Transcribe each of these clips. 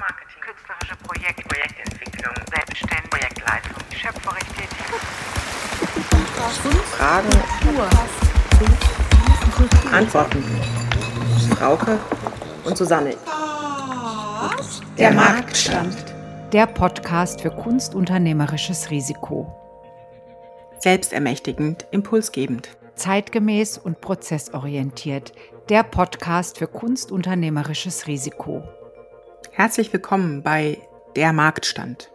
Kulturmarketing, künstlerische Projekte, Projektentwicklung, Selbstständigkeit, Projektleitung, schöpferisch tätig. Fragen, Antworten. Frauke und Susanne. Der Marktstand. Der Podcast für kunstunternehmerisches Risiko. Selbstermächtigend, impulsgebend. Zeitgemäß und prozessorientiert. Der Podcast für kunstunternehmerisches Risiko. Herzlich willkommen bei Der Marktstand.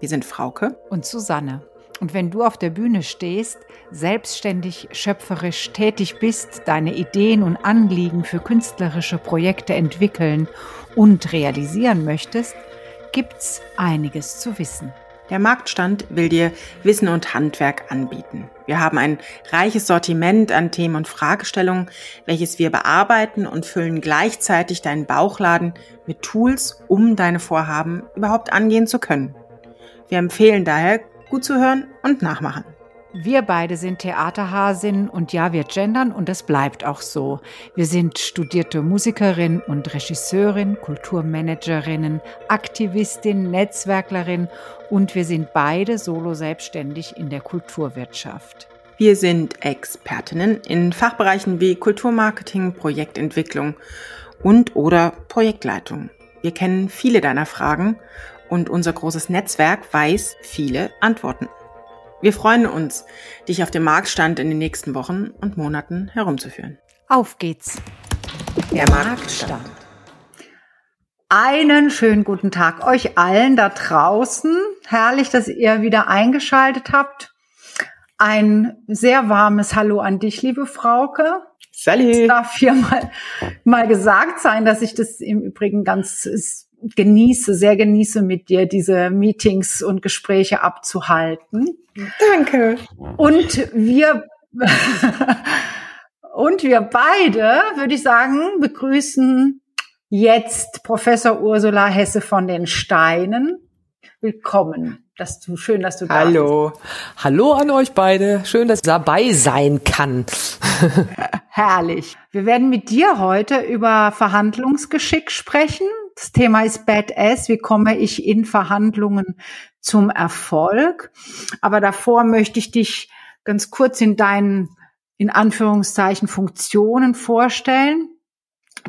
Wir sind Frauke Und Susanne. Und wenn du auf der Bühne stehst, selbstständig, schöpferisch tätig bist, deine Ideen und Anliegen für künstlerische Projekte entwickeln und realisieren möchtest, gibt's einiges zu wissen. Der Marktstand will dir Wissen und Handwerk anbieten. Wir haben ein reiches Sortiment an Themen und Fragestellungen, welches wir bearbeiten und füllen gleichzeitig deinen Bauchladen mit Tools, um deine Vorhaben überhaupt angehen zu können. Wir empfehlen daher, gut zu hören und nachmachen. Wir beide sind Theaterhasinnen und ja, wir gendern und das bleibt auch so. Wir sind studierte Musikerin und Regisseurin, Kulturmanagerinnen, Aktivistin, Netzwerklerin und wir sind beide solo selbstständig in der Kulturwirtschaft. Wir sind Expertinnen in Fachbereichen wie Kulturmarketing, Projektentwicklung und oder Projektleitung. Wir kennen viele deiner Fragen und unser großes Netzwerk weiß viele Antworten. Wir freuen uns, dich auf dem Marktstand in den nächsten Wochen und Monaten herumzuführen. Auf geht's! Der Marktstand. Einen schönen guten Tag euch allen da draußen. Herrlich, dass ihr wieder eingeschaltet habt. Ein sehr warmes Hallo an dich, liebe Frauke. Es Salut! darf hier mal, mal gesagt sein, dass ich das im Übrigen ganz genieße, sehr genieße, mit dir diese Meetings und Gespräche abzuhalten. Danke! Und wir, und wir beide, würde ich sagen, begrüßen jetzt Professor Ursula Hesse von den Steinen. Willkommen. Dass du, schön, dass du da Hallo. Hallo an euch beide. Schön, dass ich dabei sein kann. bist. Herrlich. Wir werden mit dir heute über Verhandlungsgeschick sprechen. Das Thema ist Badass. Wie komme ich in Verhandlungen zum Erfolg? Aber davor möchte ich dich ganz kurz in deinen, in Anführungszeichen, Funktionen vorstellen.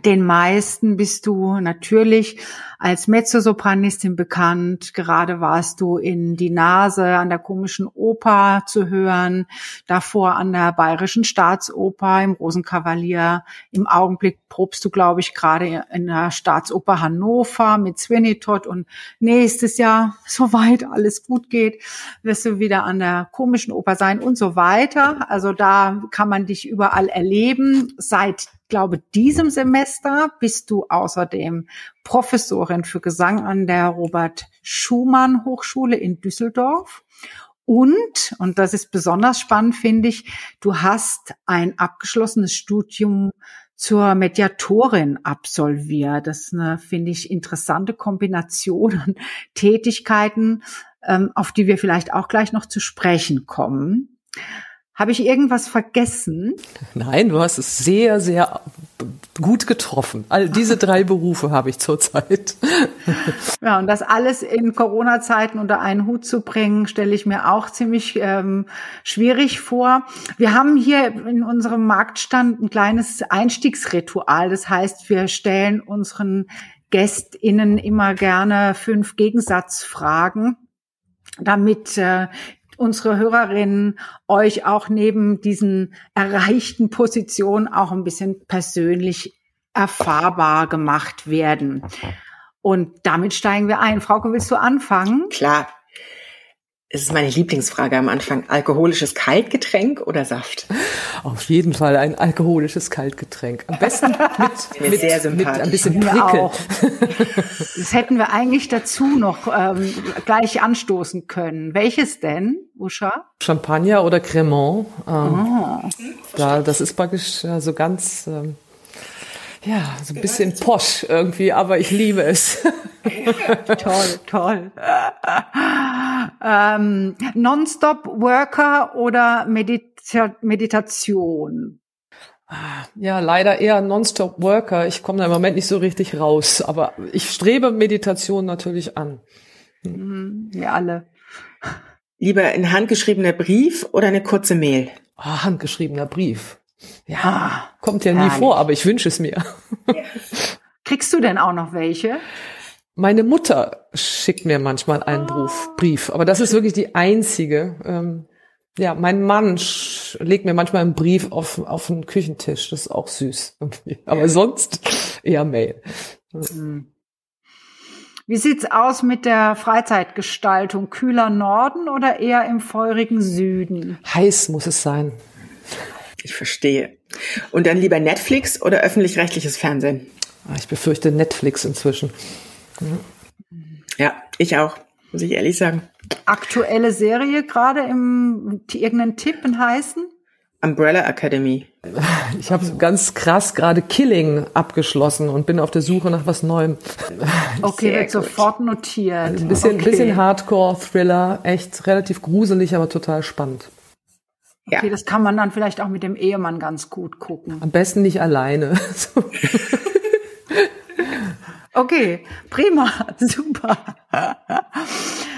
Den meisten bist du natürlich als Mezzosopranistin bekannt. Gerade warst du in Die Nase an der komischen Oper zu hören, davor an der Bayerischen Staatsoper im Rosenkavalier. Im Augenblick probst du, glaube ich, gerade in der Staatsoper Hannover mit Swinnetot und nächstes Jahr, soweit alles gut geht, wirst du wieder an der komischen Oper sein und so weiter. Also da kann man dich überall erleben. Seit glaube, diesem Semester bist du außerdem Professorin für Gesang an der Robert Schumann Hochschule in Düsseldorf. Und, und das ist besonders spannend, finde ich, du hast ein abgeschlossenes Studium zur Mediatorin absolviert. Das ist eine, finde ich, interessante Kombination an Tätigkeiten, ähm, auf die wir vielleicht auch gleich noch zu sprechen kommen. Habe ich irgendwas vergessen? Nein, du hast es sehr, sehr gut getroffen. All diese drei Berufe habe ich zurzeit. Ja, und das alles in Corona-Zeiten unter einen Hut zu bringen, stelle ich mir auch ziemlich ähm, schwierig vor. Wir haben hier in unserem Marktstand ein kleines Einstiegsritual. Das heißt, wir stellen unseren GästInnen immer gerne fünf Gegensatzfragen, damit äh, unsere Hörerinnen euch auch neben diesen erreichten Positionen auch ein bisschen persönlich erfahrbar gemacht werden. Und damit steigen wir ein. Frauke, willst du anfangen? Klar. Es ist meine Lieblingsfrage am Anfang. Alkoholisches Kaltgetränk oder Saft? Auf jeden Fall ein alkoholisches Kaltgetränk. Am besten mit, mit, sehr mit ein bisschen Prickel. Das hätten wir eigentlich dazu noch ähm, gleich anstoßen können. Welches denn, Usha? Champagner oder Cremant. Ähm, da, das ist praktisch äh, so ganz, ähm, ja, so ein bisschen posch irgendwie, aber ich liebe es. Toll, toll. ähm, Non-Stop-Worker oder Medita Meditation? Ja, leider eher Non-Stop-Worker. Ich komme da im Moment nicht so richtig raus, aber ich strebe Meditation natürlich an. Mhm, wir alle. Lieber ein handgeschriebener Brief oder eine kurze Mail? Oh, handgeschriebener Brief. Ja, Ah, kommt ja nie herrlich. vor, aber ich wünsche es mir. Kriegst du denn auch noch welche? Meine Mutter schickt mir manchmal einen Brief, Brief, aber das ist wirklich die einzige. Ähm, ja, mein Mann legt mir manchmal einen Brief auf, auf den Küchentisch. Das ist auch süß. Aber sonst eher Mail. Wie sieht's aus mit der Freizeitgestaltung? Kühler Norden oder eher im feurigen Süden? Heiß muss es sein. Ich verstehe. Und dann lieber Netflix oder öffentlich-rechtliches Fernsehen? Ah, Ich befürchte Netflix inzwischen. Ja, ich auch, muss ich ehrlich sagen. Aktuelle Serie gerade im irgendeinen Tipp einen heißen? Umbrella Academy. Ich habe ganz krass gerade Killing abgeschlossen und bin auf der Suche nach was Neuem. Okay, wird sofort notiert. Ein bisschen, okay. bisschen Hardcore-Thriller, echt relativ gruselig, aber total spannend. Ja. Okay, das kann man dann vielleicht auch mit dem Ehemann ganz gut gucken. Am besten nicht alleine. So. Okay, prima, super.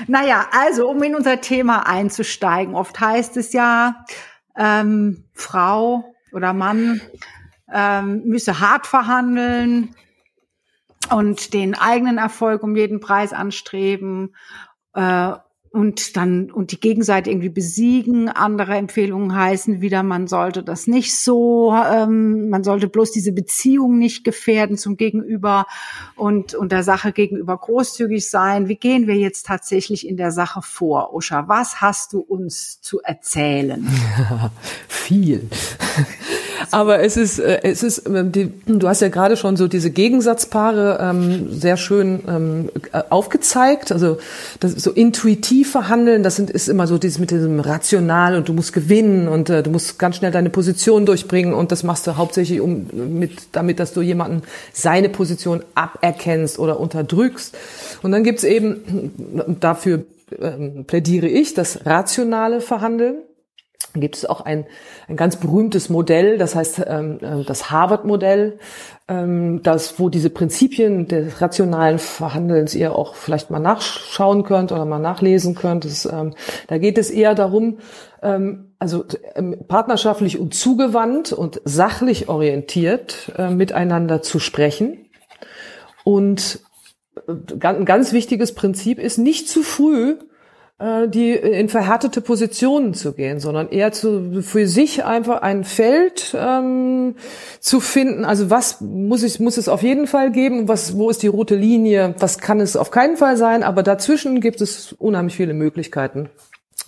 naja, also um in unser Thema einzusteigen, oft heißt es ja, ähm, Frau oder Mann ähm, müsse hart verhandeln und den eigenen Erfolg um jeden Preis anstreben äh, und dann und die Gegenseite irgendwie besiegen. Andere Empfehlungen heißen wieder, man sollte das nicht so, ähm, man sollte bloß diese Beziehung nicht gefährden zum Gegenüber und, und der Sache gegenüber großzügig sein. Wie gehen wir jetzt tatsächlich in der Sache vor? Usha, was hast du uns zu erzählen? Viel. Aber es ist, äh, es ist, ähm, die, du hast ja gerade schon so diese Gegensatzpaare ähm, sehr schön ähm, äh, aufgezeigt. Also das so intuitiv verhandeln, das sind, ist immer so dieses mit diesem rational und du musst gewinnen und äh, du musst ganz schnell deine Position durchbringen und das machst du hauptsächlich um mit, damit, dass du jemanden seine Position aberkennst oder unterdrückst. Und dann gibt's eben dafür ähm, plädiere ich das rationale Verhandeln gibt es auch ein, ein ganz berühmtes Modell, das heißt ähm, äh, das Harvard-Modell, ähm, das, wo diese Prinzipien des rationalen Verhandelns ihr auch vielleicht mal nachschauen könnt oder mal nachlesen könnt. Das, ähm, da geht es eher darum, ähm, also ähm, partnerschaftlich und zugewandt und sachlich orientiert äh, miteinander zu sprechen. Und äh, ein ganz wichtiges Prinzip ist, nicht zu früh die in verhärtete Positionen zu gehen, sondern eher zu, für sich einfach ein Feld ähm, zu finden. Also was muss ich muss es auf jeden Fall geben? Was wo ist die rote Linie? Was kann es auf keinen Fall sein? Aber dazwischen gibt es unheimlich viele Möglichkeiten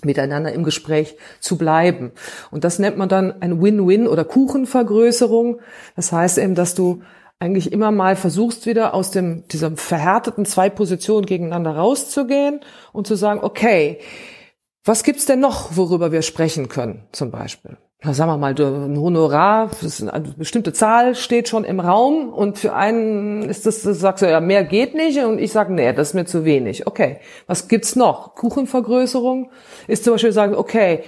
miteinander im Gespräch zu bleiben. Und das nennt man dann ein Win-Win oder Kuchenvergrößerung. Das heißt eben, dass du eigentlich immer mal versuchst wieder aus dem, diesem verhärteten zwei Positionen gegeneinander rauszugehen und zu sagen, okay, was gibt's denn noch, worüber wir sprechen können, zum Beispiel? Na, sagen wir mal, ein Honorar, eine bestimmte Zahl steht schon im Raum und für einen ist das, das sagst du, ja, mehr geht nicht und ich sage, nee, das ist mir zu wenig. Okay, was gibt's noch? Kuchenvergrößerung ist zum Beispiel sagen, okay,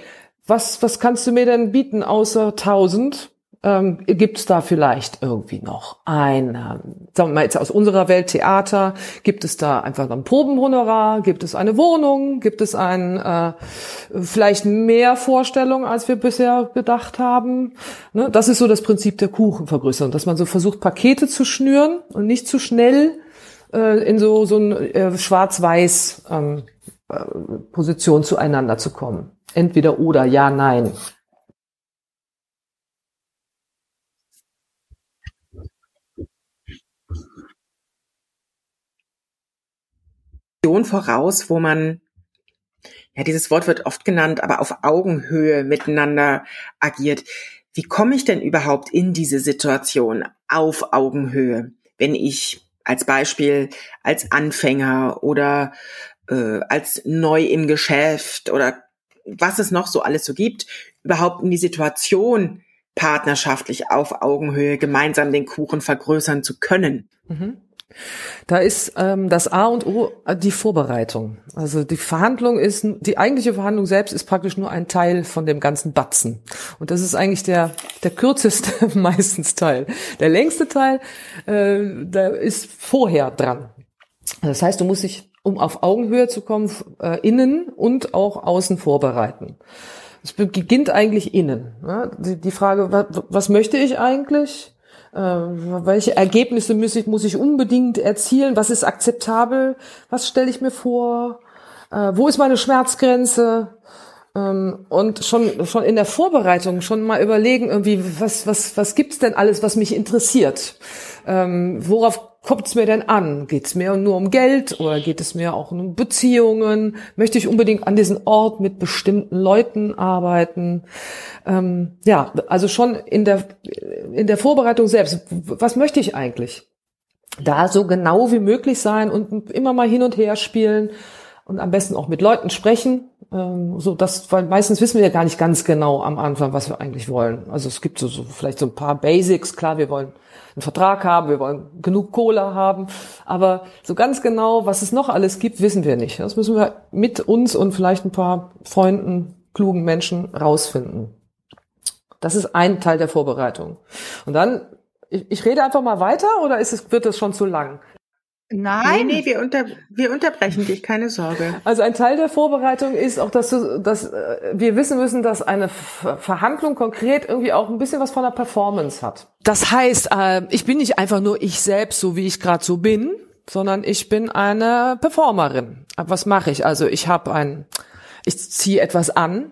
was, was kannst du mir denn bieten außer 1000? Ähm, gibt es da vielleicht irgendwie noch ein, ähm, sagen wir mal jetzt aus unserer Welt Theater, gibt es da einfach ein Probenhonorar, gibt es eine Wohnung, gibt es ein äh, vielleicht mehr Vorstellungen, als wir bisher gedacht haben. Ne? Das ist so das Prinzip der Kuchenvergrößerung, dass man so versucht, Pakete zu schnüren und nicht zu schnell äh, in so, so ein äh, schwarz-weiß ähm, äh, Position zueinander zu kommen. Entweder oder, ja, nein. Situation voraus, wo man, ja, dieses Wort wird oft genannt, aber auf Augenhöhe miteinander agiert. Wie komme ich denn überhaupt in diese Situation auf Augenhöhe, wenn ich als Beispiel als Anfänger oder äh, als neu im Geschäft oder was es noch so alles so gibt, überhaupt in die Situation partnerschaftlich auf Augenhöhe gemeinsam den Kuchen vergrößern zu können? Mhm. Da ist ähm, das A und O äh, die Vorbereitung. Also die Verhandlung ist, die eigentliche Verhandlung selbst ist praktisch nur ein Teil von dem ganzen Batzen. Und das ist eigentlich der, der kürzeste meistens Teil. Der längste Teil, äh, da ist vorher dran. Das heißt, du musst dich, um auf Augenhöhe zu kommen, äh, innen und auch außen vorbereiten. Es beginnt eigentlich innen. Ja? Die, die Frage, was, was möchte ich eigentlich? Äh, welche Ergebnisse muss ich, muss ich unbedingt erzielen? Was ist akzeptabel? Was stelle ich mir vor? Äh, wo ist meine Schmerzgrenze? Ähm, und schon, schon in der Vorbereitung schon mal überlegen, irgendwie, was, was, was gibt's denn alles, was mich interessiert? Ähm, worauf kommt es mir denn an? Geht es mir nur um Geld oder geht es mir auch um Beziehungen? Möchte ich unbedingt an diesen Ort mit bestimmten Leuten arbeiten? Ähm, ja, also schon in der, in der Vorbereitung selbst. Was möchte ich eigentlich? Da so genau wie möglich sein und immer mal hin und her spielen und am besten auch mit Leuten sprechen, ähm, so dass, weil meistens wissen wir ja gar nicht ganz genau am Anfang, was wir eigentlich wollen. Also es gibt so, so vielleicht so ein paar Basics. Klar, wir wollen einen Vertrag haben, wir wollen genug Cola haben, aber so ganz genau, was es noch alles gibt, wissen wir nicht. Das müssen wir mit uns und vielleicht ein paar Freunden, klugen Menschen rausfinden. Das ist ein Teil der Vorbereitung. Und dann, ich, ich rede einfach mal weiter oder ist es, wird das schon zu lang? Nein, nee, nee wir, unter, wir unterbrechen dich, keine Sorge. Also ein Teil der Vorbereitung ist auch, dass, du, dass äh, wir wissen müssen, dass eine Verhandlung konkret irgendwie auch ein bisschen was von der Performance hat. Das heißt, äh, ich bin nicht einfach nur ich selbst, so wie ich gerade so bin, sondern ich bin eine Performerin. Was mache ich? Also ich habe ein, ich ziehe etwas an,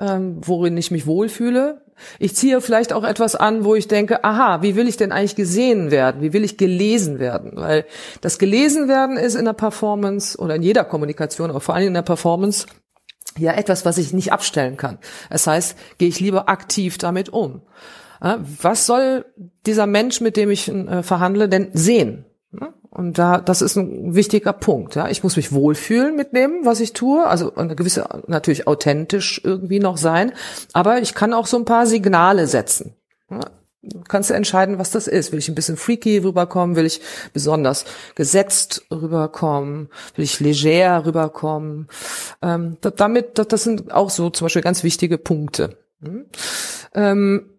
ähm, worin ich mich wohlfühle. Ich ziehe vielleicht auch etwas an, wo ich denke, aha, wie will ich denn eigentlich gesehen werden? Wie will ich gelesen werden? Weil das gelesen werden ist in der Performance oder in jeder Kommunikation, aber vor allem in der Performance ja etwas, was ich nicht abstellen kann. Das heißt, gehe ich lieber aktiv damit um. Was soll dieser Mensch, mit dem ich äh, verhandle, denn sehen? Und da, das ist ein wichtiger Punkt. Ja, ich muss mich wohlfühlen mit dem, was ich tue. Also eine gewisse, natürlich authentisch irgendwie noch sein. Aber ich kann auch so ein paar Signale setzen. Ja, kannst du entscheiden, was das ist. Will ich ein bisschen freaky rüberkommen? Will ich besonders gesetzt rüberkommen? Will ich leger rüberkommen? Ähm, damit, das sind auch so zum Beispiel ganz wichtige Punkte. Hm? Ähm,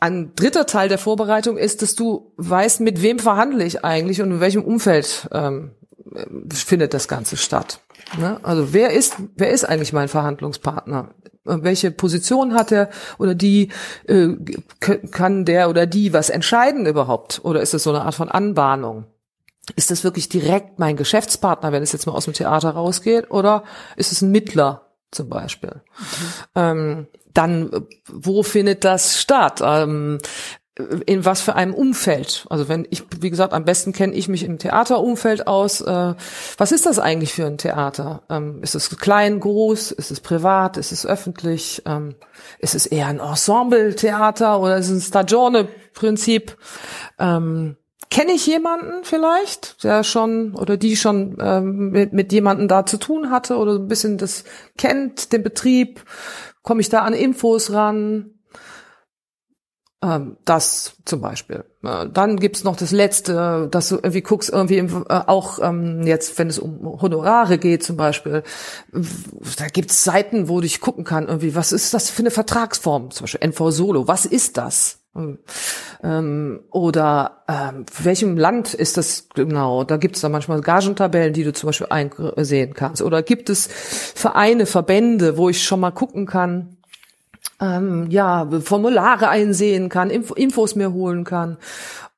ein dritter Teil der Vorbereitung ist, dass du weißt, mit wem verhandle ich eigentlich und in welchem Umfeld ähm, findet das Ganze statt. Ne? Also wer ist, wer ist eigentlich mein Verhandlungspartner? Welche Position hat er oder die, äh, kann der oder die was entscheiden überhaupt? Oder ist es so eine Art von Anbahnung? Ist das wirklich direkt mein Geschäftspartner, wenn es jetzt mal aus dem Theater rausgeht? Oder ist es ein Mittler zum Beispiel? Mhm. Ähm, dann, wo findet das statt? Ähm, in was für einem Umfeld? Also wenn ich, wie gesagt, am besten kenne ich mich im Theaterumfeld aus. Äh, was ist das eigentlich für ein Theater? Ähm, ist es klein, groß? Ist es privat? Ist es öffentlich? Ähm, ist es eher ein Ensemble-Theater oder ist es ein Stagione-Prinzip? Ähm, Kenne ich jemanden vielleicht, der schon oder die schon ähm, mit, mit jemanden da zu tun hatte oder ein bisschen das kennt, den Betrieb? Komme ich da an Infos ran? Ähm, das zum Beispiel. Äh, dann gibt's noch das Letzte, dass du irgendwie guckst, irgendwie äh, auch ähm, jetzt, wenn es um Honorare geht zum Beispiel, da gibt's Seiten, wo ich gucken kann, irgendwie, was ist das für eine Vertragsform? Zum Beispiel NV Solo, was ist das? Ähm, oder ähm, welchem Land ist das genau? Da gibt es da manchmal Gagentabellen, die du zum Beispiel einsehen kannst. Oder gibt es Vereine, Verbände, wo ich schon mal gucken kann, ähm, ja, Formulare einsehen kann, Info Infos mir holen kann.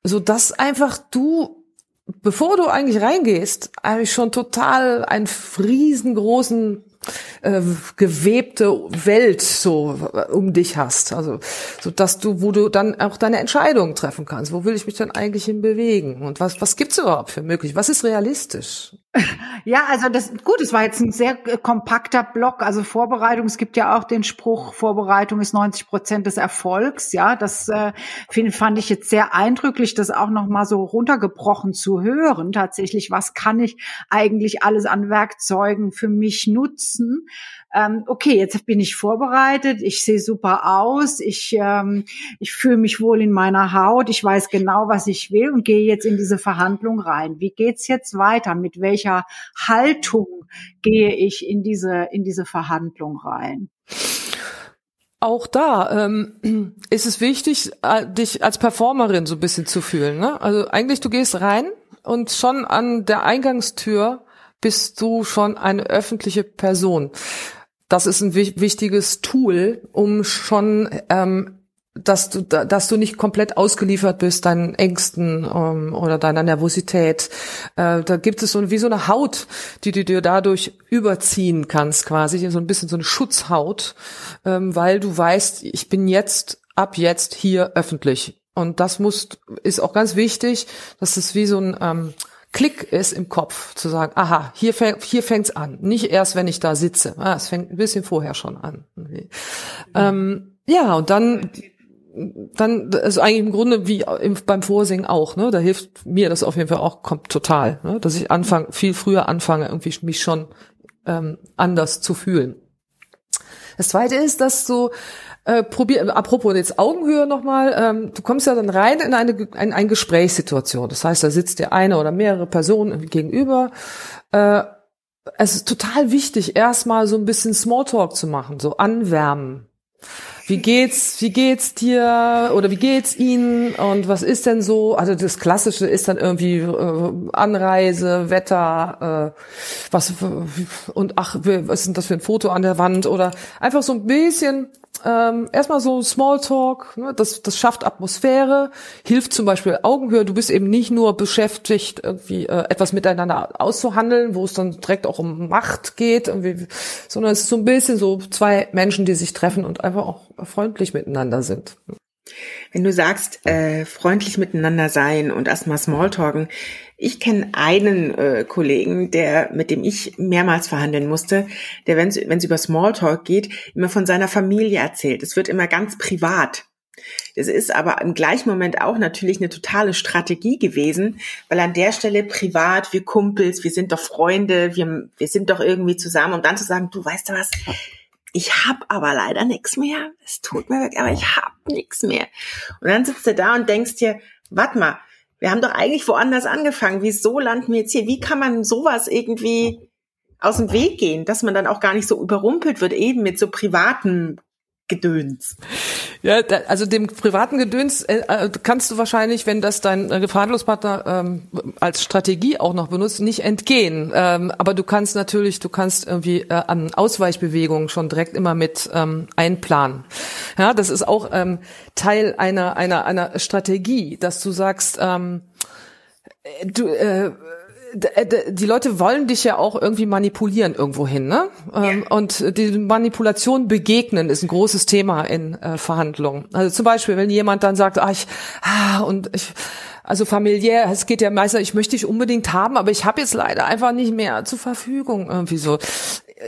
So dass einfach du, bevor du eigentlich reingehst, eigentlich schon total einen riesengroßen äh, gewebte Welt so um dich hast. Also, so dass du, wo du dann auch deine Entscheidungen treffen kannst. Wo will ich mich denn eigentlich hin bewegen? Und was, was gibt's überhaupt für möglich? Was ist realistisch? Ja, also das, gut, es war jetzt ein sehr kompakter Block. Also Vorbereitung, es gibt ja auch den Spruch, Vorbereitung ist 90 Prozent des Erfolgs. Ja, das äh, find, fand ich jetzt sehr eindrücklich, das auch nochmal so runtergebrochen zu hören. Tatsächlich, was kann ich eigentlich alles an Werkzeugen für mich nutzen? Ähm, okay, jetzt bin ich vorbereitet, ich sehe super aus, ich, ähm, ich fühle mich wohl in meiner Haut, ich weiß genau, was ich will und gehe jetzt in diese Verhandlung rein. Wie geht's jetzt weiter? Mit welcher Haltung gehe ich in diese, in diese Verhandlung rein? Auch da ähm, ist es wichtig, äh, dich als Performerin so ein bisschen zu fühlen. Ne? Also eigentlich, du gehst rein und schon an der Eingangstür bist du schon eine öffentliche Person. Das ist ein wichtiges Tool, um schon ähm, dass du, dass du nicht komplett ausgeliefert bist deinen Ängsten ähm, oder deiner Nervosität. Äh, da gibt es so wie so eine Haut, die du dir dadurch überziehen kannst, quasi so ein bisschen so eine Schutzhaut, ähm, weil du weißt, ich bin jetzt ab jetzt hier öffentlich. Und das muss ist auch ganz wichtig, dass es wie so ein ähm, Klick ist im Kopf, zu sagen, aha, hier, fäng, hier fängt's an. Nicht erst, wenn ich da sitze. Ah, es fängt ein bisschen vorher schon an. Mhm. Ähm, ja, und dann dann ist eigentlich im Grunde wie im, beim Vorsingen auch, ne? Da hilft mir das auf jeden Fall auch kommt total, ne? dass ich anfange viel früher anfange, irgendwie mich schon ähm, anders zu fühlen. Das Zweite ist, dass du äh, probier, apropos jetzt Augenhöhe nochmal, ähm, du kommst ja dann rein in eine, in eine Gesprächssituation. Das heißt, da sitzt dir eine oder mehrere Personen gegenüber. Äh, es ist total wichtig, erstmal so ein bisschen Smalltalk zu machen, so anwärmen wie geht's, wie geht's dir oder wie geht's Ihnen und was ist denn so? Also das Klassische ist dann irgendwie äh, Anreise, Wetter, äh, was und ach, was ist denn das für ein Foto an der Wand oder einfach so ein bisschen ähm, erstmal so Smalltalk, ne, das, das schafft Atmosphäre, hilft zum Beispiel Augenhöhe. Du bist eben nicht nur beschäftigt, irgendwie äh, etwas miteinander auszuhandeln, wo es dann direkt auch um Macht geht, irgendwie, sondern es ist so ein bisschen so zwei Menschen, die sich treffen und einfach auch freundlich miteinander sind. Wenn du sagst, äh, freundlich miteinander sein und erstmal Smalltalken, ich kenne einen äh, Kollegen, der, mit dem ich mehrmals verhandeln musste, der, wenn es über Smalltalk geht, immer von seiner Familie erzählt. Es wird immer ganz privat. Es ist aber im gleichen Moment auch natürlich eine totale Strategie gewesen, weil an der Stelle privat, wir Kumpels, wir sind doch Freunde, wir, wir sind doch irgendwie zusammen, um dann zu sagen, du weißt du was, ich hab aber leider nichts mehr. Es tut mir wirklich, aber ich hab nichts mehr. Und dann sitzt du da und denkst dir, warte mal, wir haben doch eigentlich woanders angefangen. Wieso landen wir jetzt hier? Wie kann man sowas irgendwie aus dem Weg gehen, dass man dann auch gar nicht so überrumpelt wird, eben mit so privaten Gedöns. Ja, also dem privaten Gedöns äh, äh, kannst du wahrscheinlich, wenn das dein äh, Verhandlungspartner ähm, als Strategie auch noch benutzt, nicht entgehen. Ähm, aber du kannst natürlich, du kannst irgendwie äh, an Ausweichbewegungen schon direkt immer mit ähm, einplanen. Ja, das ist auch ähm, Teil einer einer einer Strategie, dass du sagst, ähm, du äh, äh, die Leute wollen dich ja auch irgendwie manipulieren irgendwohin, ne? Ja. Ähm, und die Manipulation begegnen ist ein großes Thema in äh, Verhandlungen. Also zum Beispiel, wenn jemand dann sagt, ah, ich, ah, und ich, also familiär, es geht ja meistens, ich möchte dich unbedingt haben, aber ich habe jetzt leider einfach nicht mehr zur Verfügung irgendwie so.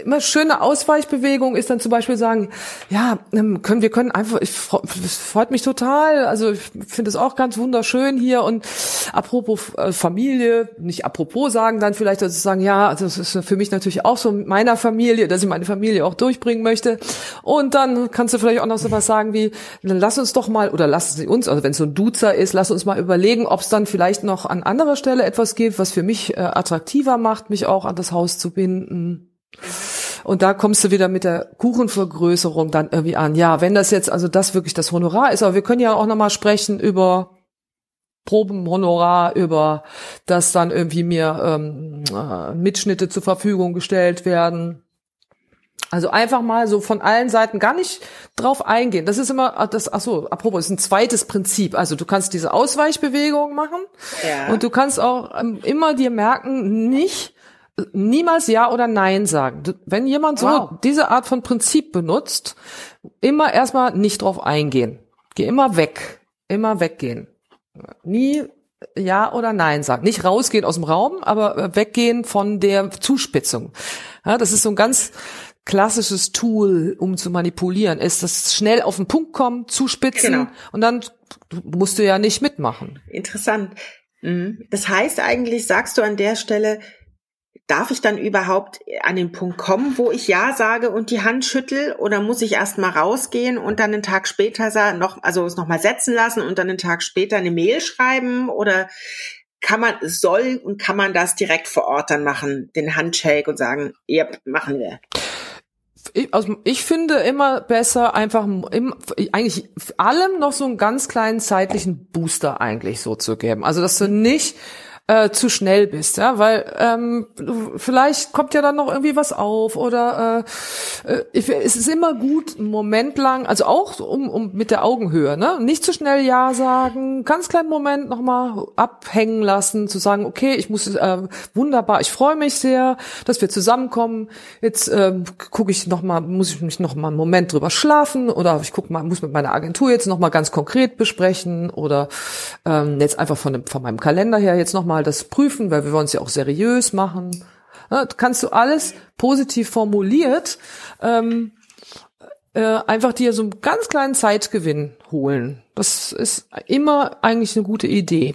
Immer schöne Ausweichbewegung ist dann zum Beispiel sagen, ja, ähm, können wir können einfach, ich es freut mich total, also ich finde es auch ganz wunderschön hier. Und apropos äh, Familie, nicht apropos sagen, dann vielleicht also sagen, ja, also das ist für mich natürlich auch so mit meiner Familie, dass ich meine Familie auch durchbringen möchte. Und dann kannst du vielleicht auch noch so was sagen wie, dann lass uns doch mal oder lassen Sie uns, also wenn es so ein Duzer ist, lass uns mal überlegen, ob es dann vielleicht noch an anderer Stelle etwas gibt, was für mich äh, attraktiver macht, mich auch an das Haus zu binden. Und da kommst du wieder mit der Kuchenvergrößerung dann irgendwie an. Ja, wenn das jetzt also das wirklich das Honorar ist, aber wir können ja auch nochmal sprechen über Probenhonorar, über dass dann irgendwie mir ähm, äh, Mitschnitte zur Verfügung gestellt werden. Also einfach mal so von allen Seiten gar nicht drauf eingehen. Das ist immer ah, das ach so, apropos, ist ein zweites Prinzip. Also du kannst diese Ausweichbewegung machen ja. und du kannst auch ähm, immer dir merken, nicht niemals Ja oder Nein sagen. Wenn jemand so wow. diese Art von Prinzip benutzt, immer erstmal nicht drauf eingehen. Geh immer weg. Immer weggehen. Nie ja oder Nein sagen. Nicht rausgehen aus dem Raum, aber äh, weggehen von der Zuspitzung. Ja, das ist so ein ganz klassisches Tool, um zu manipulieren, ist das schnell auf den Punkt kommen, zuspitzen genau. und dann musst du ja nicht mitmachen. Interessant. Mhm. Das heißt eigentlich, sagst du an der Stelle, darf ich dann überhaupt an den Punkt kommen, wo ich Ja sage und die Hand schüttel oder muss ich erst mal rausgehen und dann einen Tag später noch, also es nochmal setzen lassen und dann einen Tag später eine Mail schreiben oder kann man, soll und kann man das direkt vor Ort dann machen, den Handshake und sagen, ja, machen wir ich, also ich finde immer besser einfach im, eigentlich allem noch so einen ganz kleinen zeitlichen Booster eigentlich so zu geben. Also dass du nicht äh, zu schnell bist, ja, weil ähm, vielleicht kommt ja dann noch irgendwie was auf oder äh, äh, es ist immer gut, einen Moment lang, also auch um, um mit der Augenhöhe, ne, nicht zu schnell ja sagen, ganz kleinen Moment nochmal abhängen lassen, zu sagen, okay, ich muss äh, wunderbar, ich freue mich sehr, dass wir zusammenkommen. Jetzt äh, gucke ich noch mal, muss ich mich noch mal einen Moment drüber schlafen oder ich gucke mal, muss mit meiner Agentur jetzt noch mal ganz konkret besprechen oder ähm, jetzt einfach von, dem, von meinem Kalender her jetzt noch mal mal das prüfen, weil wir wollen es ja auch seriös machen. Ja, kannst du alles positiv formuliert ähm, äh, einfach dir so einen ganz kleinen Zeitgewinn holen. Das ist immer eigentlich eine gute Idee.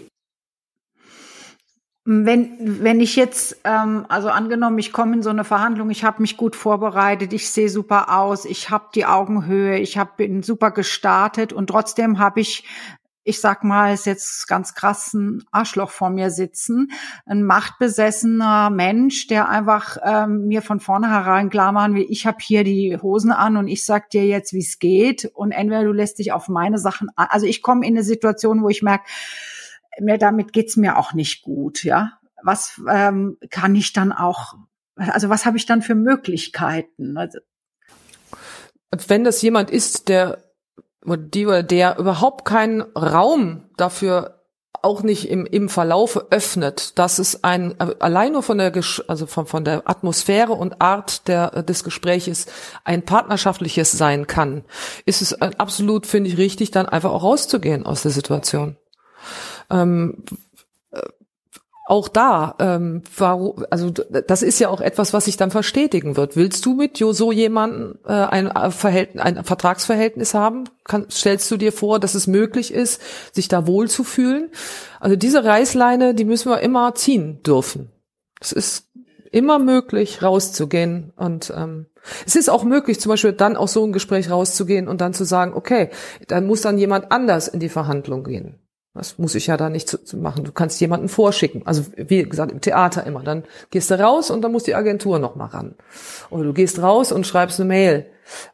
Wenn, wenn ich jetzt, ähm, also angenommen, ich komme in so eine Verhandlung, ich habe mich gut vorbereitet, ich sehe super aus, ich habe die Augenhöhe, ich hab, bin super gestartet und trotzdem habe ich ich sag mal, ist jetzt ganz krass ein Arschloch vor mir sitzen, ein machtbesessener Mensch, der einfach ähm, mir von vornherein klar machen will, ich habe hier die Hosen an und ich sag dir jetzt, wie es geht und entweder du lässt dich auf meine Sachen an. Also ich komme in eine Situation, wo ich merke, mir damit geht's mir auch nicht gut, ja. Was ähm, kann ich dann auch, also was habe ich dann für Möglichkeiten? Also, wenn das jemand ist, der die oder der überhaupt keinen Raum dafür auch nicht im, im Verlaufe öffnet, dass es ein allein nur von der also von, von der Atmosphäre und Art der des Gespräches ein partnerschaftliches sein kann, ist es absolut finde ich richtig, dann einfach auch rauszugehen aus der Situation. Ähm, auch da, ähm, warum, also das ist ja auch etwas, was sich dann verstetigen wird. Willst du mit so jemandem äh, ein, äh, Verhältnis, ein Vertragsverhältnis haben? Kann, stellst du dir vor, dass es möglich ist, sich da wohlzufühlen? Also diese Reißleine, die müssen wir immer ziehen dürfen. Es ist immer möglich, rauszugehen und ähm, es ist auch möglich, zum Beispiel dann aus so einem Gespräch rauszugehen und dann zu sagen, okay, dann muss dann jemand anders in die Verhandlung gehen. Das muss ich ja da nicht zu, zu machen. Du kannst jemanden vorschicken. Also wie gesagt, im Theater immer. Dann gehst du raus und dann muss die Agentur noch mal ran. Oder du gehst raus und schreibst eine Mail,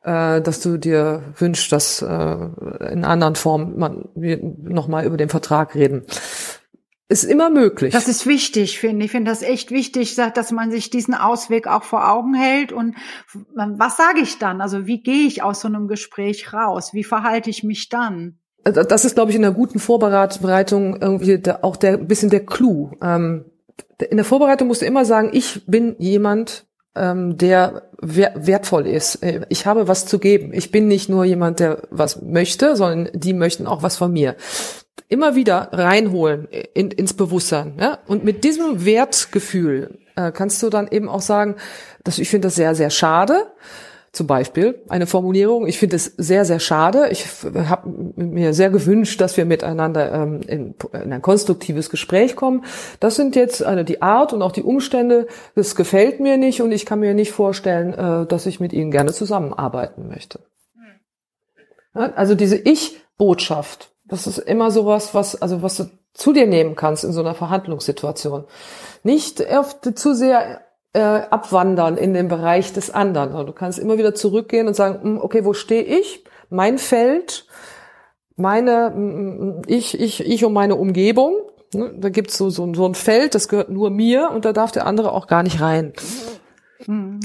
äh, dass du dir wünschst, dass äh, in anderen Formen wir noch mal über den Vertrag reden. Ist immer möglich. Das ist wichtig, finde ich. Ich finde das echt wichtig, dass man sich diesen Ausweg auch vor Augen hält. Und was sage ich dann? Also wie gehe ich aus so einem Gespräch raus? Wie verhalte ich mich dann? Also das ist, glaube ich, in der guten Vorbereitung irgendwie der, auch der bisschen der Clou. Ähm, in der Vorbereitung musst du immer sagen, ich bin jemand, ähm, der wertvoll ist. Äh, ich habe was zu geben. Ich bin nicht nur jemand, der was möchte, sondern die möchten auch was von mir. Immer wieder reinholen in, ins Bewusstsein. Ja? Und mit diesem Wertgefühl äh, kannst du dann eben auch sagen, dass ich finde das sehr, sehr schade. Zum Beispiel eine Formulierung. Ich finde es sehr, sehr schade. Ich habe mir sehr gewünscht, dass wir miteinander ähm, in, in, ein konstruktives Gespräch kommen. Das sind jetzt also die Art und auch die Umstände. Das gefällt mir nicht und ich kann mir nicht vorstellen, äh, dass ich mit Ihnen gerne zusammenarbeiten möchte. Ja, also diese Ich-Botschaft, das ist immer sowas, was also was du zu dir nehmen kannst in so einer Verhandlungssituation. Nicht oft zu sehr äh, abwandern in den Bereich des anderen. Also du kannst immer wieder zurückgehen und sagen, hm, okay, wo stehe ich? Mein Feld, meine, ich, ich, ich und meine Umgebung. Ne, da gibt's so, so, so ein Feld, das gehört nur mir und da darf der andere auch gar nicht rein.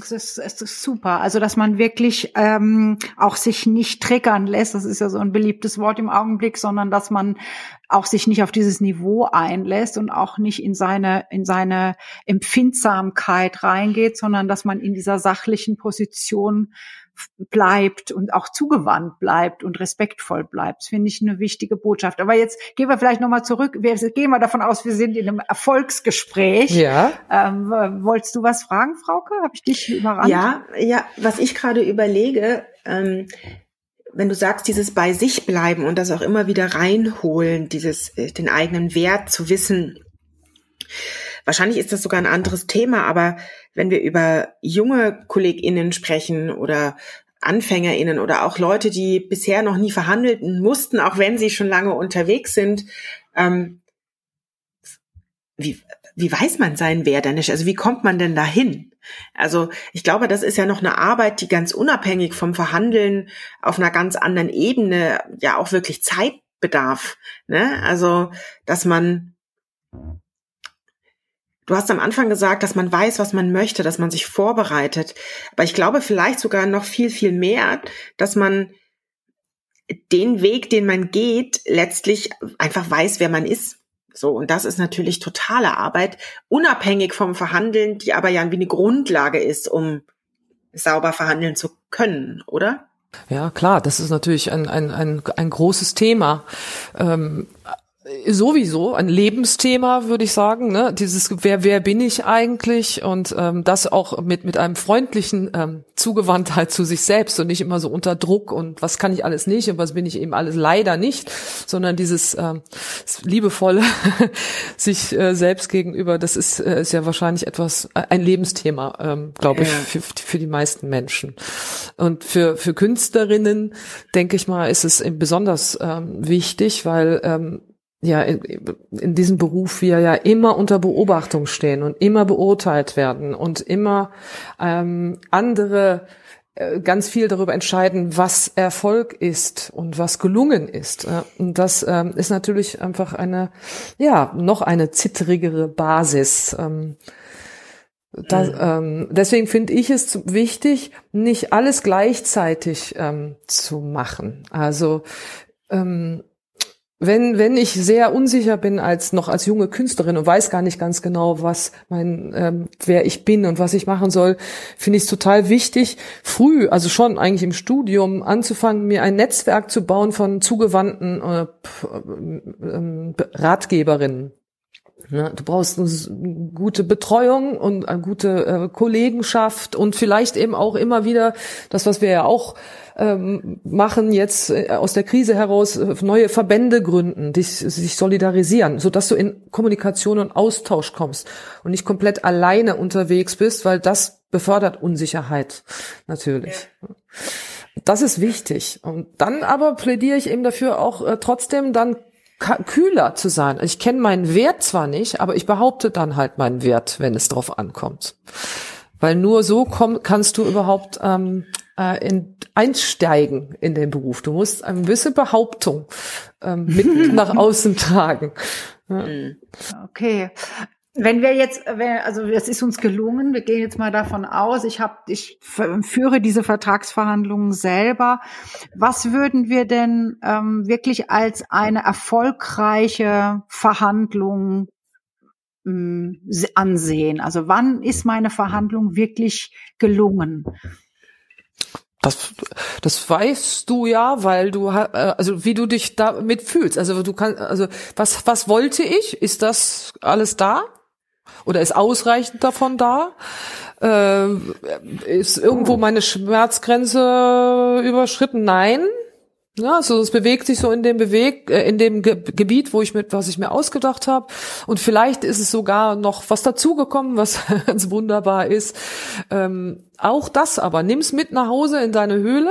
Es ist, es ist super. Also, dass man wirklich ähm, auch sich nicht triggern lässt, das ist ja so ein beliebtes Wort im Augenblick, sondern dass man auch sich nicht auf dieses Niveau einlässt und auch nicht in seine, in seine Empfindsamkeit reingeht, sondern dass man in dieser sachlichen Position bleibt und auch zugewandt bleibt und respektvoll bleibt. Das finde ich eine wichtige Botschaft. Aber jetzt gehen wir vielleicht nochmal zurück. Wir gehen mal davon aus, wir sind in einem Erfolgsgespräch. Ja. Ähm, wolltest du was fragen, Frauke? Habe ich dich überrannt? Ja, ja. Was ich gerade überlege, ähm, wenn du sagst, dieses bei sich bleiben und das auch immer wieder reinholen, dieses äh, den eigenen Wert zu wissen. Wahrscheinlich ist das sogar ein anderes Thema, aber wenn wir über junge KollegInnen sprechen oder AnfängerInnen oder auch Leute, die bisher noch nie verhandeln mussten, auch wenn sie schon lange unterwegs sind, ähm, wie, wie weiß man seinen Wert denn nicht? Also wie kommt man denn dahin? Also ich glaube, das ist ja noch eine Arbeit, die ganz unabhängig vom Verhandeln auf einer ganz anderen Ebene ja auch wirklich Zeit bedarf. Ne? Also, dass man, du hast am Anfang gesagt, dass man weiß, was man möchte, dass man sich vorbereitet. Aber ich glaube vielleicht sogar noch viel, viel mehr, dass man den Weg, den man geht, letztlich einfach weiß, wer man ist. So, und das ist natürlich totale Arbeit, unabhängig vom Verhandeln, die aber ja wie eine Grundlage ist, um sauber verhandeln zu können, oder? Ja, klar, das ist natürlich ein, ein, ein, ein großes Thema. Ähm, sowieso ein Lebensthema, würde ich sagen. Ne? Dieses wer wer bin ich eigentlich und ähm, das auch mit mit einem freundlichen ähm, Zugewandtheit zu sich selbst und nicht immer so unter Druck und was kann ich alles nicht und was bin ich eben alles leider nicht, sondern dieses ähm, liebevolle sich äh, selbst gegenüber. Das ist äh, ist ja wahrscheinlich etwas äh, ein Lebensthema, ähm, glaube ich, für, für die meisten Menschen. Und für für Künstlerinnen denke ich mal, ist es besonders ähm, wichtig, weil ähm, ja, in, diesem Beruf wir ja immer unter Beobachtung stehen und immer beurteilt werden und immer ähm, andere äh, ganz viel darüber entscheiden, was Erfolg ist und was gelungen ist. Und das ähm, ist natürlich einfach eine, ja, noch eine zittrigere Basis. Ähm, das, mhm. ähm, deswegen finde ich es wichtig, nicht alles gleichzeitig ähm, zu machen. Also ähm, wenn, wenn ich sehr unsicher bin als noch als junge Künstlerin und weiß gar nicht ganz genau, was mein, ähm, wer ich bin und was ich machen soll, finde ich es total wichtig, früh, also schon eigentlich im Studium, anzufangen, mir ein Netzwerk zu bauen von zugewandten äh, äh, Ratgeberinnen. Ne, du brauchst eine gute Betreuung und eine gute äh, Kollegenschaft und vielleicht eben auch immer wieder das, was wir ja auch ähm, machen, jetzt äh, aus der Krise heraus äh, neue Verbände gründen, die sich solidarisieren, so dass du in Kommunikation und Austausch kommst und nicht komplett alleine unterwegs bist, weil das befördert Unsicherheit natürlich. Ja. Das ist wichtig. Und dann aber plädiere ich eben dafür auch äh, trotzdem dann kühler zu sein. Ich kenne meinen Wert zwar nicht, aber ich behaupte dann halt meinen Wert, wenn es drauf ankommt. Weil nur so komm, kannst du überhaupt ähm, äh, in, einsteigen in den Beruf. Du musst eine gewisse Behauptung ähm, mit nach außen tragen. Ja. Okay. Wenn wir jetzt, also es ist uns gelungen, wir gehen jetzt mal davon aus, ich habe, ich führe diese Vertragsverhandlungen selber. Was würden wir denn ähm, wirklich als eine erfolgreiche Verhandlung ähm, ansehen? Also wann ist meine Verhandlung wirklich gelungen? Das, das weißt du ja, weil du äh, also wie du dich damit fühlst. Also du kannst also was was wollte ich? Ist das alles da? Oder ist ausreichend davon da? Äh, ist irgendwo meine Schmerzgrenze überschritten? Nein. Ja, also es bewegt sich so in dem Beweg, äh, in dem Ge Gebiet, wo ich mit, was ich mir ausgedacht habe. Und vielleicht ist es sogar noch was dazugekommen, was ganz wunderbar ist. Ähm, auch das aber, nimm's mit nach Hause in deine Höhle,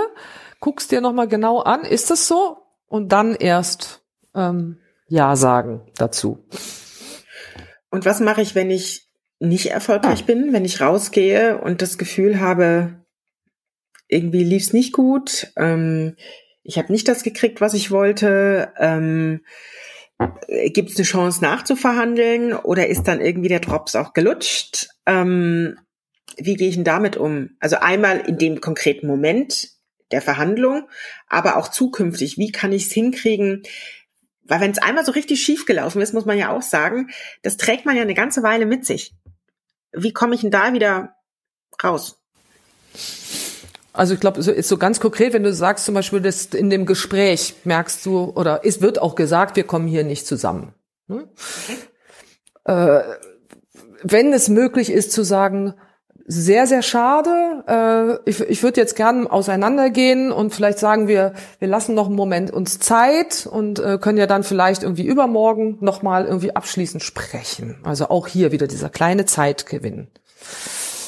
guckst dir nochmal genau an, ist das so? Und dann erst ähm, Ja sagen dazu. Und was mache ich, wenn ich nicht erfolgreich bin, wenn ich rausgehe und das Gefühl habe, irgendwie lief's nicht gut, ähm, ich habe nicht das gekriegt, was ich wollte. Ähm, Gibt es eine Chance nachzuverhandeln oder ist dann irgendwie der Drops auch gelutscht? Ähm, wie gehe ich denn damit um? Also einmal in dem konkreten Moment der Verhandlung, aber auch zukünftig. Wie kann ich es hinkriegen? Weil wenn es einmal so richtig schief gelaufen ist, muss man ja auch sagen, das trägt man ja eine ganze Weile mit sich. Wie komme ich denn da wieder raus? Also ich glaube, so ist so ganz konkret, wenn du sagst zum Beispiel, dass in dem Gespräch merkst du, oder es wird auch gesagt, wir kommen hier nicht zusammen. Hm? Okay. Äh, wenn es möglich ist zu sagen, sehr, sehr schade. Äh, ich ich würde jetzt gern auseinandergehen und vielleicht sagen wir, wir lassen noch einen Moment uns Zeit und äh, können ja dann vielleicht irgendwie übermorgen nochmal irgendwie abschließend sprechen. Also auch hier wieder dieser kleine Zeitgewinn.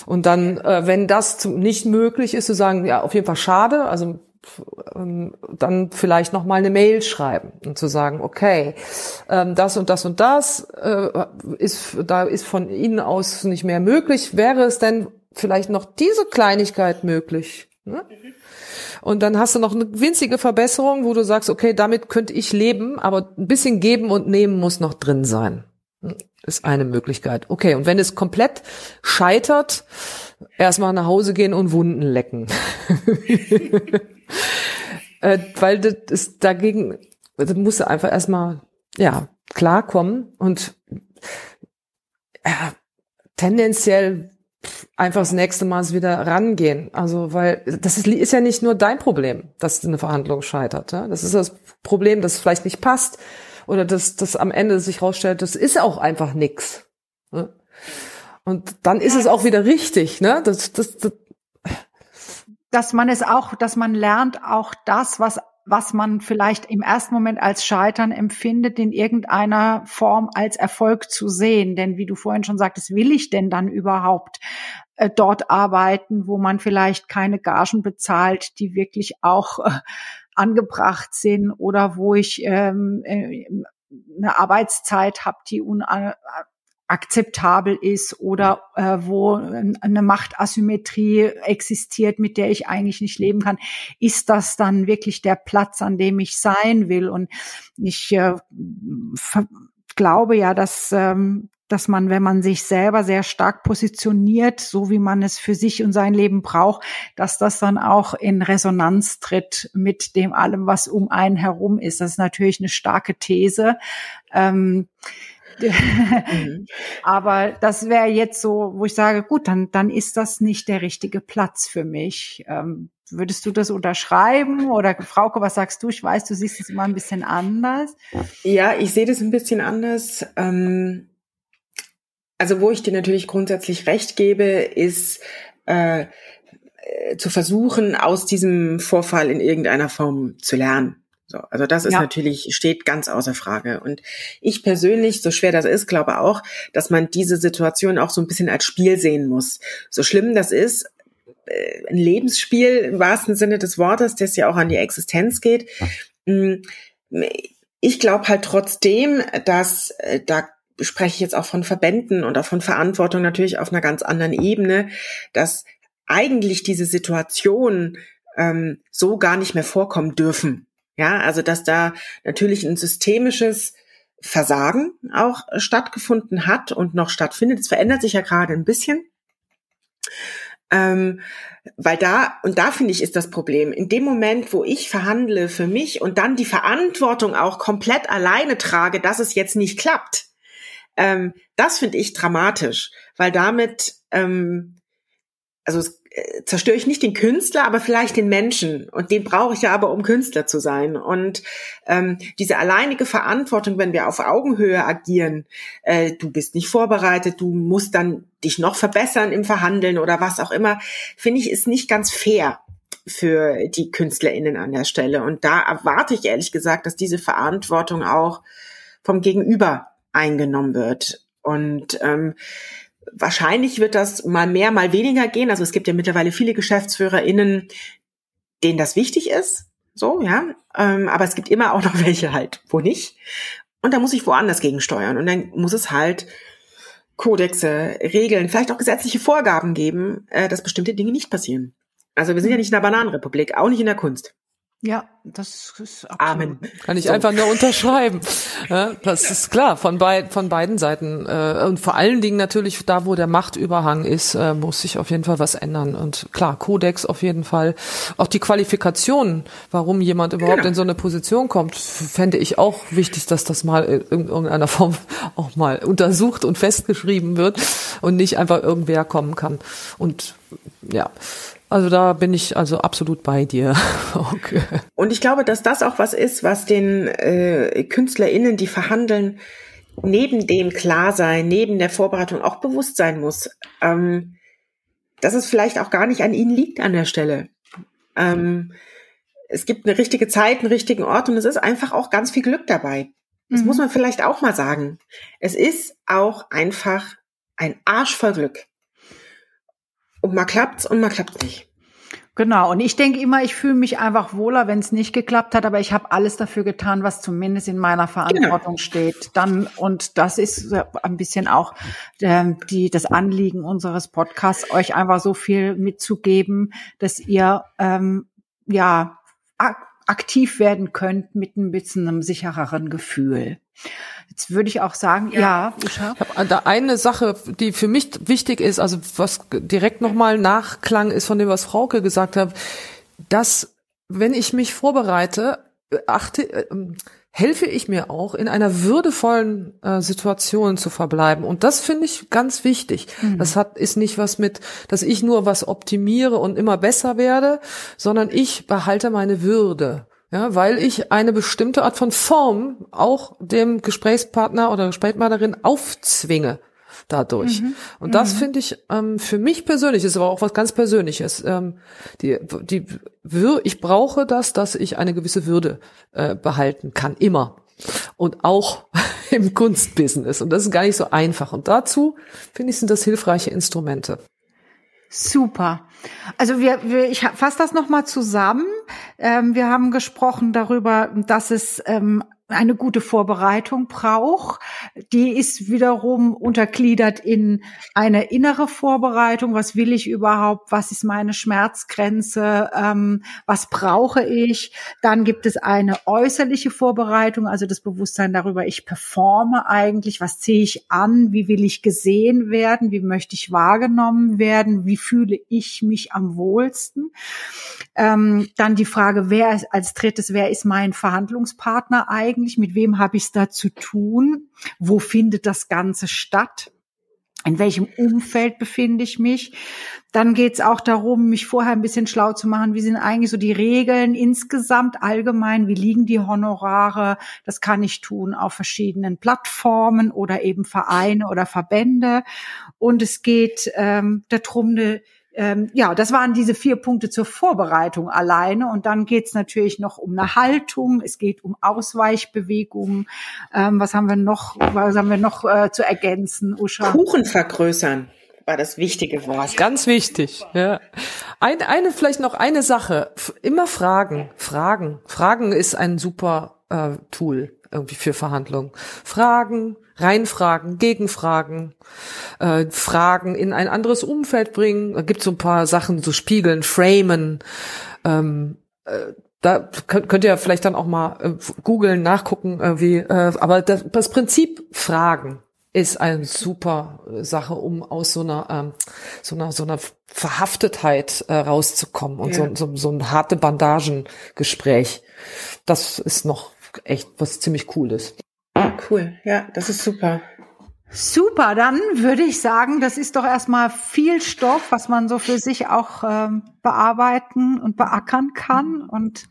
Und dann, äh, wenn das nicht möglich ist, zu sagen, ja, auf jeden Fall schade, also ähm, dann vielleicht noch mal eine Mail schreiben und zu sagen, okay, ähm, das und das und das äh, ist da ist von Ihnen aus nicht mehr möglich. Wäre es denn vielleicht noch diese Kleinigkeit möglich? Ne? Und dann hast du noch eine winzige Verbesserung, wo du sagst, okay, damit könnte ich leben, aber ein bisschen geben und nehmen muss noch drin sein. Ist eine Möglichkeit. Okay, und wenn es komplett scheitert, erstmal nach Hause gehen und Wunden lecken. äh, weil das ist dagegen, das musst du einfach erstmal, ja, klarkommen und ja, tendenziell einfach das nächste Mal wieder rangehen. Also, weil das ist, ist ja nicht nur dein Problem, dass eine Verhandlung scheitert. Ja? Das ist das Problem, dass es vielleicht nicht passt oder dass das am Ende sich rausstellt, das ist auch einfach nix. Ne? Und dann ist es auch wieder richtig, ne? Das, das, das, dass man es auch, dass man lernt, auch das, was was man vielleicht im ersten Moment als Scheitern empfindet, in irgendeiner Form als Erfolg zu sehen. Denn wie du vorhin schon sagtest, will ich denn dann überhaupt äh, dort arbeiten, wo man vielleicht keine Gagen bezahlt, die wirklich auch äh, angebracht sind oder wo ich ähm, äh, eine Arbeitszeit habe, die un akzeptabel ist oder äh, wo eine Machtasymmetrie existiert, mit der ich eigentlich nicht leben kann, ist das dann wirklich der Platz, an dem ich sein will? Und ich äh, glaube ja, dass ähm, dass man, wenn man sich selber sehr stark positioniert, so wie man es für sich und sein Leben braucht, dass das dann auch in Resonanz tritt mit dem allem, was um einen herum ist. Das ist natürlich eine starke These. Ähm, mhm. Aber das wäre jetzt so, wo ich sage, gut, dann, dann ist das nicht der richtige Platz für mich. Ähm, würdest du das unterschreiben? Oder Frauke, was sagst du? Ich weiß, du siehst es immer ein bisschen anders. Ja, ich sehe das ein bisschen anders. Ähm, also wo ich dir natürlich grundsätzlich recht gebe, ist äh, äh zu versuchen, aus diesem Vorfall in irgendeiner Form zu lernen. So, also das ist ja. natürlich, steht ganz außer Frage. Und ich persönlich, so schwer das ist, glaube auch, dass man diese Situation auch so ein bisschen als Spiel sehen muss. So schlimm das ist, äh, ein Lebensspiel im wahrsten Sinne des Wortes, das ja auch an die Existenz geht. Mm, ich glaube halt trotzdem, dass äh, da spreche ich jetzt auch von Verbänden und auch von Verantwortung natürlich auf einer ganz anderen Ebene, dass eigentlich diese Situation ähm, so gar nicht mehr vorkommen dürfen. Ja, also dass da natürlich ein systemisches Versagen auch stattgefunden hat und noch stattfindet. Es verändert sich ja gerade ein bisschen. Ähm, weil da, und da finde ich, ist das Problem, in dem Moment, wo ich verhandle für mich und dann die Verantwortung auch komplett alleine trage, dass es jetzt nicht klappt, ähm, das finde ich dramatisch, weil damit, ähm, also es äh, zerstöre ich nicht den Künstler, aber vielleicht den Menschen. Und den brauche ich ja aber, um Künstler zu sein. Und ähm, diese alleinige Verantwortung, wenn wir auf Augenhöhe agieren, äh, du bist nicht vorbereitet, du musst dann dich noch verbessern im Verhandeln oder was auch immer, finde ich, ist nicht ganz fair für die KünstlerInnen an der Stelle. Und da erwarte ich ehrlich gesagt, dass diese Verantwortung auch vom Gegenüber eingenommen wird. Und ähm, wahrscheinlich wird das mal mehr, mal weniger gehen. Also es gibt ja mittlerweile viele GeschäftsführerInnen, denen das wichtig ist. So, ja. Ähm, aber es gibt immer auch noch welche halt, wo nicht. Und da muss ich woanders gegensteuern. Und dann muss es halt Kodexe, Regeln, vielleicht auch gesetzliche Vorgaben geben, äh, dass bestimmte Dinge nicht passieren. Also wir sind ja nicht in der Bananenrepublik, auch nicht in der Kunst. Ja, das ist absolut. Amen. Kann ich so. einfach nur unterschreiben. Ja, das ist klar von, beid, von beiden Seiten äh, und vor allen Dingen natürlich da, wo der Machtüberhang ist, äh, muss sich auf jeden Fall was ändern. Und klar, Kodex auf jeden Fall. Auch die Qualifikation, warum jemand überhaupt genau. in so eine Position kommt, fände ich auch wichtig, dass das mal in irgendeiner Form auch mal untersucht und festgeschrieben wird und nicht einfach irgendwer kommen kann. Und ja, also da bin ich also absolut bei dir. okay. Und ich glaube, dass das auch was ist, was den äh, KünstlerInnen, die verhandeln, neben dem Klarsein, neben der Vorbereitung auch bewusst sein muss. Ähm, dass es vielleicht auch gar nicht an ihnen liegt an der Stelle. Ähm, es gibt eine richtige Zeit, einen richtigen Ort und es ist einfach auch ganz viel Glück dabei. Das mhm. muss man vielleicht auch mal sagen. Es ist auch einfach ein Arsch voll Glück. Und mal klappt's und mal klappt's nicht. Genau, und ich denke immer, ich fühle mich einfach wohler, wenn es nicht geklappt hat, aber ich habe alles dafür getan, was zumindest in meiner Verantwortung genau. steht. Dann und das ist ein bisschen auch äh, die das Anliegen unseres Podcasts, euch einfach so viel mitzugeben, dass ihr ähm, ja aktiv werden könnt mit ein bisschen einem sichereren Gefühl. Jetzt würde ich auch sagen, ja, ja Usha. Ich habe da eine Sache, die für mich wichtig ist, also was direkt nochmal Nachklang ist von dem, was Frauke gesagt hat, dass wenn ich mich vorbereite, achte, äh, helfe ich mir auch, in einer würdevollen äh, Situation zu verbleiben. Und das finde ich ganz wichtig. Mhm. Das hat, ist nicht was mit, dass ich nur was optimiere und immer besser werde, sondern ich behalte meine Würde. Ja, weil ich eine bestimmte Art von Form auch dem Gesprächspartner oder Gesprächspartnerin aufzwinge dadurch. Mhm. Und das mhm. finde ich ähm, für mich persönlich ist aber auch was ganz Persönliches. Ähm, die, die ich brauche das, dass ich eine gewisse Würde äh, behalten kann, immer. Und auch im Kunstbusiness. Und das ist gar nicht so einfach. Und dazu finde ich sind das hilfreiche Instrumente. Super. Also wir, wir ich fasse das nochmal zusammen. Ähm, wir haben gesprochen darüber, dass es ähm, eine gute Vorbereitung braucht. Die ist wiederum untergliedert in eine innere Vorbereitung. Was will ich überhaupt? Was ist meine Schmerzgrenze? Ähm, was brauche ich? Dann gibt es eine äußerliche Vorbereitung, also das Bewusstsein darüber, ich performe eigentlich. Was ziehe ich an? Wie will ich gesehen werden? Wie möchte ich wahrgenommen werden? Wie fühle ich mich am wohlsten? Ähm, dann die Frage, wer ist, als drittes, wer ist mein Verhandlungspartner eigentlich? Mit wem habe ich es da zu tun? Wo findet das Ganze statt? In welchem Umfeld befinde ich mich? Dann geht es auch darum, mich vorher ein bisschen schlau zu machen. Wie sind eigentlich so die Regeln insgesamt allgemein? Wie liegen die Honorare? Das kann ich tun auf verschiedenen Plattformen oder eben Vereine oder Verbände. Und es geht ähm, darum, eine ähm, ja, das waren diese vier Punkte zur Vorbereitung alleine. Und dann geht's natürlich noch um eine Haltung, es geht um Ausweichbewegungen. Ähm, was haben wir noch, was haben wir noch äh, zu ergänzen, Usha? Kuchen vergrößern war das wichtige Wort. Ganz wichtig. Ja. Eine, eine vielleicht noch eine Sache. Immer fragen, fragen. Fragen ist ein super äh, Tool irgendwie für Verhandlungen. Fragen, reinfragen, gegenfragen, äh, Fragen in ein anderes Umfeld bringen. Da gibt so ein paar Sachen, so spiegeln, framen. Ähm, äh, da könnt, könnt ihr vielleicht dann auch mal äh, googeln, nachgucken, äh, wie. Äh, aber das, das Prinzip Fragen ist eine super Sache, um aus so einer ähm, so einer so einer Verhaftetheit äh, rauszukommen und ja. so, so, so ein harte Bandagengespräch. Das ist noch echt was ziemlich Cooles. Ah, cool. Ja, das ist super. Super, dann würde ich sagen, das ist doch erstmal viel Stoff, was man so für sich auch ähm, bearbeiten und beackern kann. Und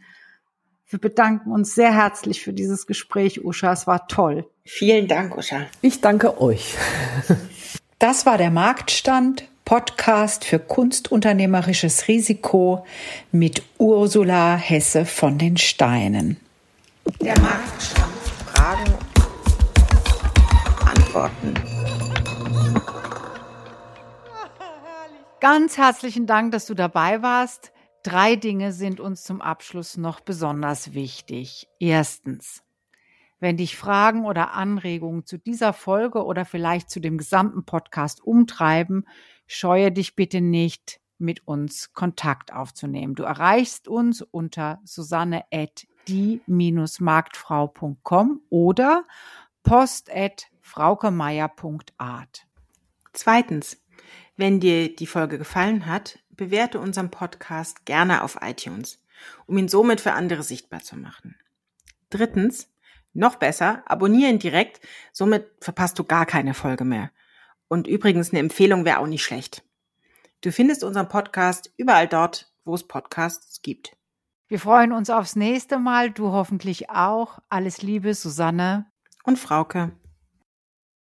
wir bedanken uns sehr herzlich für dieses Gespräch, Usha. Es war toll. Vielen Dank, Usha. Ich danke euch. das war der Marktstand. Podcast für kunstunternehmerisches Risiko mit Ursula Hesse von den Steinen. Der Marktstand. Fragen, Antworten. Ganz herzlichen Dank, dass du dabei warst. Drei Dinge sind uns zum Abschluss noch besonders wichtig. Erstens, wenn dich Fragen oder Anregungen zu dieser Folge oder vielleicht zu dem gesamten Podcast umtreiben, scheue dich bitte nicht, mit uns Kontakt aufzunehmen. Du erreichst uns unter susanne die-marktfrau.com oder post at fraukemeier.art. Zweitens, wenn dir die Folge gefallen hat, bewerte unseren Podcast gerne auf iTunes, um ihn somit für andere sichtbar zu machen. Drittens, noch besser, abonniere ihn direkt, somit verpasst du gar keine Folge mehr. Und übrigens, eine Empfehlung wäre auch nicht schlecht. Du findest unseren Podcast überall dort, wo es Podcasts gibt. Wir freuen uns aufs nächste Mal, du hoffentlich auch. Alles Liebe, Susanne und Frauke.